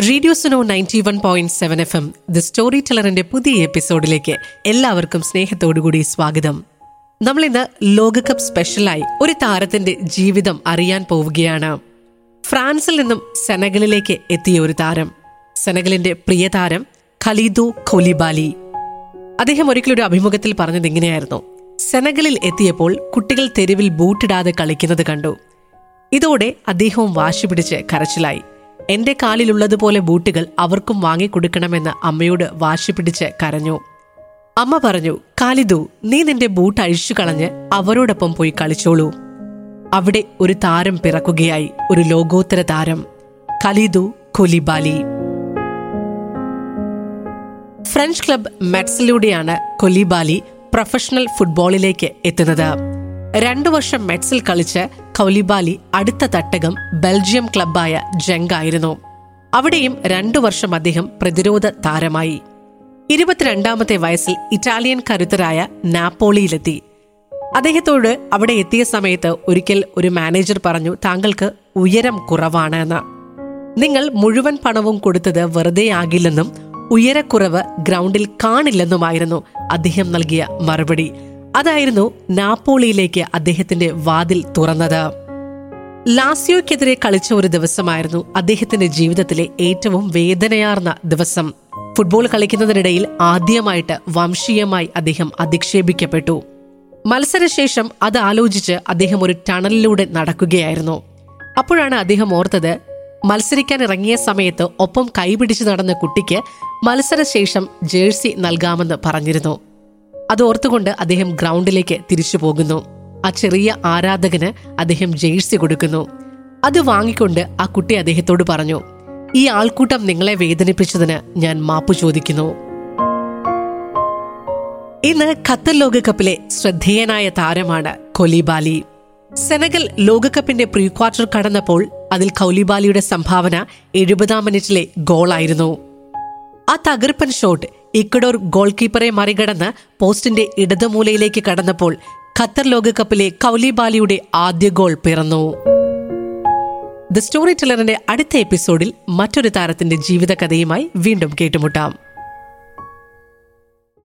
Radio Suno ninety one point seven F M the story ടെലറിന്റെ പുതിയ എപ്പിസോഡിലേക്ക് എല്ലാവർക്കും സ്നേഹത്തോടുകൂടി സ്വാഗതം. നമ്മൾ ഇന്ന് ലോകകപ്പ് സ്പെഷ്യലായി ഒരു താരത്തിന്റെ ജീവിതം അറിയാൻ പോവുകയാണ്. ഫ്രാൻസിൽ നിന്നും സെനഗലിലേക്ക് എത്തിയ ഒരു താരം. സെനഗലിന്റെ പ്രിയ താരം ഖലീദു ഖോലിബാലി. അദ്ദേഹം ഒരിക്കലൊരു അഭിമുഖത്തിൽ പറഞ്ഞത് ഇങ്ങനെയായിരുന്നു. സെനഗലിൽ എത്തിയപ്പോൾ കുട്ടികൾ തെരുവിൽ ബൂട്ടിടാതെ കളിക്കുന്നത് കണ്ടു. ഇതോടെ അദ്ദേഹവും വാശി പിടിച്ച് കരച്ചിലായി. എന്റെ കാലിലുള്ളതുപോലെ ബൂട്ടുകൾ അവർക്കും വാങ്ങിക്കൊടുക്കണമെന്ന് അമ്മയോട് വാശി പിടിച്ച് കരഞ്ഞു. അമ്മ പറഞ്ഞു കാലിദു നീ നിന്റെ ബൂട്ട് അഴിച്ചു കളഞ്ഞ് അവരോടൊപ്പം പോയി കളിച്ചോളൂ. അവിടെ ഒരു താരം പിറക്കുകയായി ഒരു ലോകോത്തര താരം. Kalidou Koulibaly. ഫ്രഞ്ച് ക്ലബ് മെറ്റ്സിലൂടെയാണ് കൊലിബാലി പ്രൊഫഷണൽ ഫുട്ബോളിലേക്ക് എത്തുന്നത്. രണ്ടു വർഷം മെറ്റ്സിൽ കളിച്ച് കൗലിബാലി അടുത്ത തട്ടകം ബെൽജിയം ക്ലബായ ജംഗ് ആയിരുന്നു അവിടെയും രണ്ടു വർഷം അദ്ദേഹം പ്രതിരോധ താരമായി. ഇരുപത്തിരണ്ടാമത്തെ വയസ്സിൽ ഇറ്റാലിയൻ കരുത്തരായ നാപ്പോളിയിലെത്തി. അദ്ദേഹത്തോട് അവിടെ എത്തിയ സമയത്ത് ഒരിക്കൽ ഒരു മാനേജർ പറഞ്ഞു താങ്കൾക്ക് ഉയരം കുറവാണ് എന്ന്. നിങ്ങൾ മുഴുവൻ പണവും കൊടുത്തത് വെറുതെ ആകില്ലെന്നും ഉയരക്കുറവ് ഗ്രൗണ്ടിൽ കാണില്ലെന്നുമായിരുന്നു അദ്ദേഹം നൽകിയ മറുപടി. അതായിരുന്നു നാപ്പോളിയിലേക്ക് അദ്ദേഹത്തിന്റെ വാതിൽ തുറന്നത്. ലാസിയോയ്ക്കെതിരെ കളിച്ച ഒരു ദിവസമായിരുന്നു അദ്ദേഹത്തിന്റെ ജീവിതത്തിലെ ഏറ്റവും വേദനയാർന്ന ദിവസം. ഫുട്ബോൾ കളിക്കുന്നതിനിടയിൽ ആദ്യമായിട്ട് വംശീയമായി അദ്ദേഹം അധിക്ഷേപിക്കപ്പെട്ടു. മത്സരശേഷം അത് ആലോചിച്ച് അദ്ദേഹം ഒരു ടണലിലൂടെ നടക്കുകയായിരുന്നു. അപ്പോഴാണ് അദ്ദേഹം ഓർത്തത് മത്സരിക്കാൻ ഇറങ്ങിയ സമയത്ത് ഒപ്പം കൈപിടിച്ച് നടന്ന കുട്ടിക്ക് മത്സരശേഷം ജേഴ്സി നൽകാമെന്ന് പറഞ്ഞിരുന്നു. അത് ഓർത്തുകൊണ്ട് അദ്ദേഹം ഗ്രൗണ്ടിലേക്ക് തിരിച്ചു പോകുന്നു. ആ ചെറിയ ആരാധകന് അദ്ദേഹം ജേഴ്സി കൊടുക്കുന്നു. അത് വാങ്ങിക്കൊണ്ട് ആ കുട്ടി അദ്ദേഹത്തോട് പറഞ്ഞു ഈ ആൾക്കൂട്ടം നിങ്ങളെ വേദനിപ്പിച്ചതിന് ഞാൻ മാപ്പ് ചോദിക്കുന്നു. ഇന്ന് ഖത്തർ ലോകകപ്പിലെ ശ്രദ്ധേയനായ താരമാണ് കൊലിബാലി. സെനഗൽ ലോകകപ്പിന്റെ പ്രീ ക്വാർട്ടർ കടന്നപ്പോൾ അതിൽ കൗലിബാലിയുടെ സംഭാവന എഴുപതാം മിനിറ്റിലെ ഗോളായിരുന്നു. ആ തകർപ്പൻ ഷോട്ട് ഇക്വഡോർ ഗോൾ കീപ്പറെ മറികടന്ന് പോസ്റ്റിന്റെ ഇടതുമൂലയിലേക്ക് കടന്നപ്പോൾ ഖത്തർ ലോകകപ്പിലെ കൗലിബാലിയുടെ ആദ്യ ഗോൾ പിറന്നു. ദ സ്റ്റോറി ടെലറിന്റെ അടുത്ത എപ്പിസോഡിൽ മറ്റൊരു താരത്തിന്റെ ജീവിതകഥയുമായി വീണ്ടും കേട്ടുമുട്ടാം.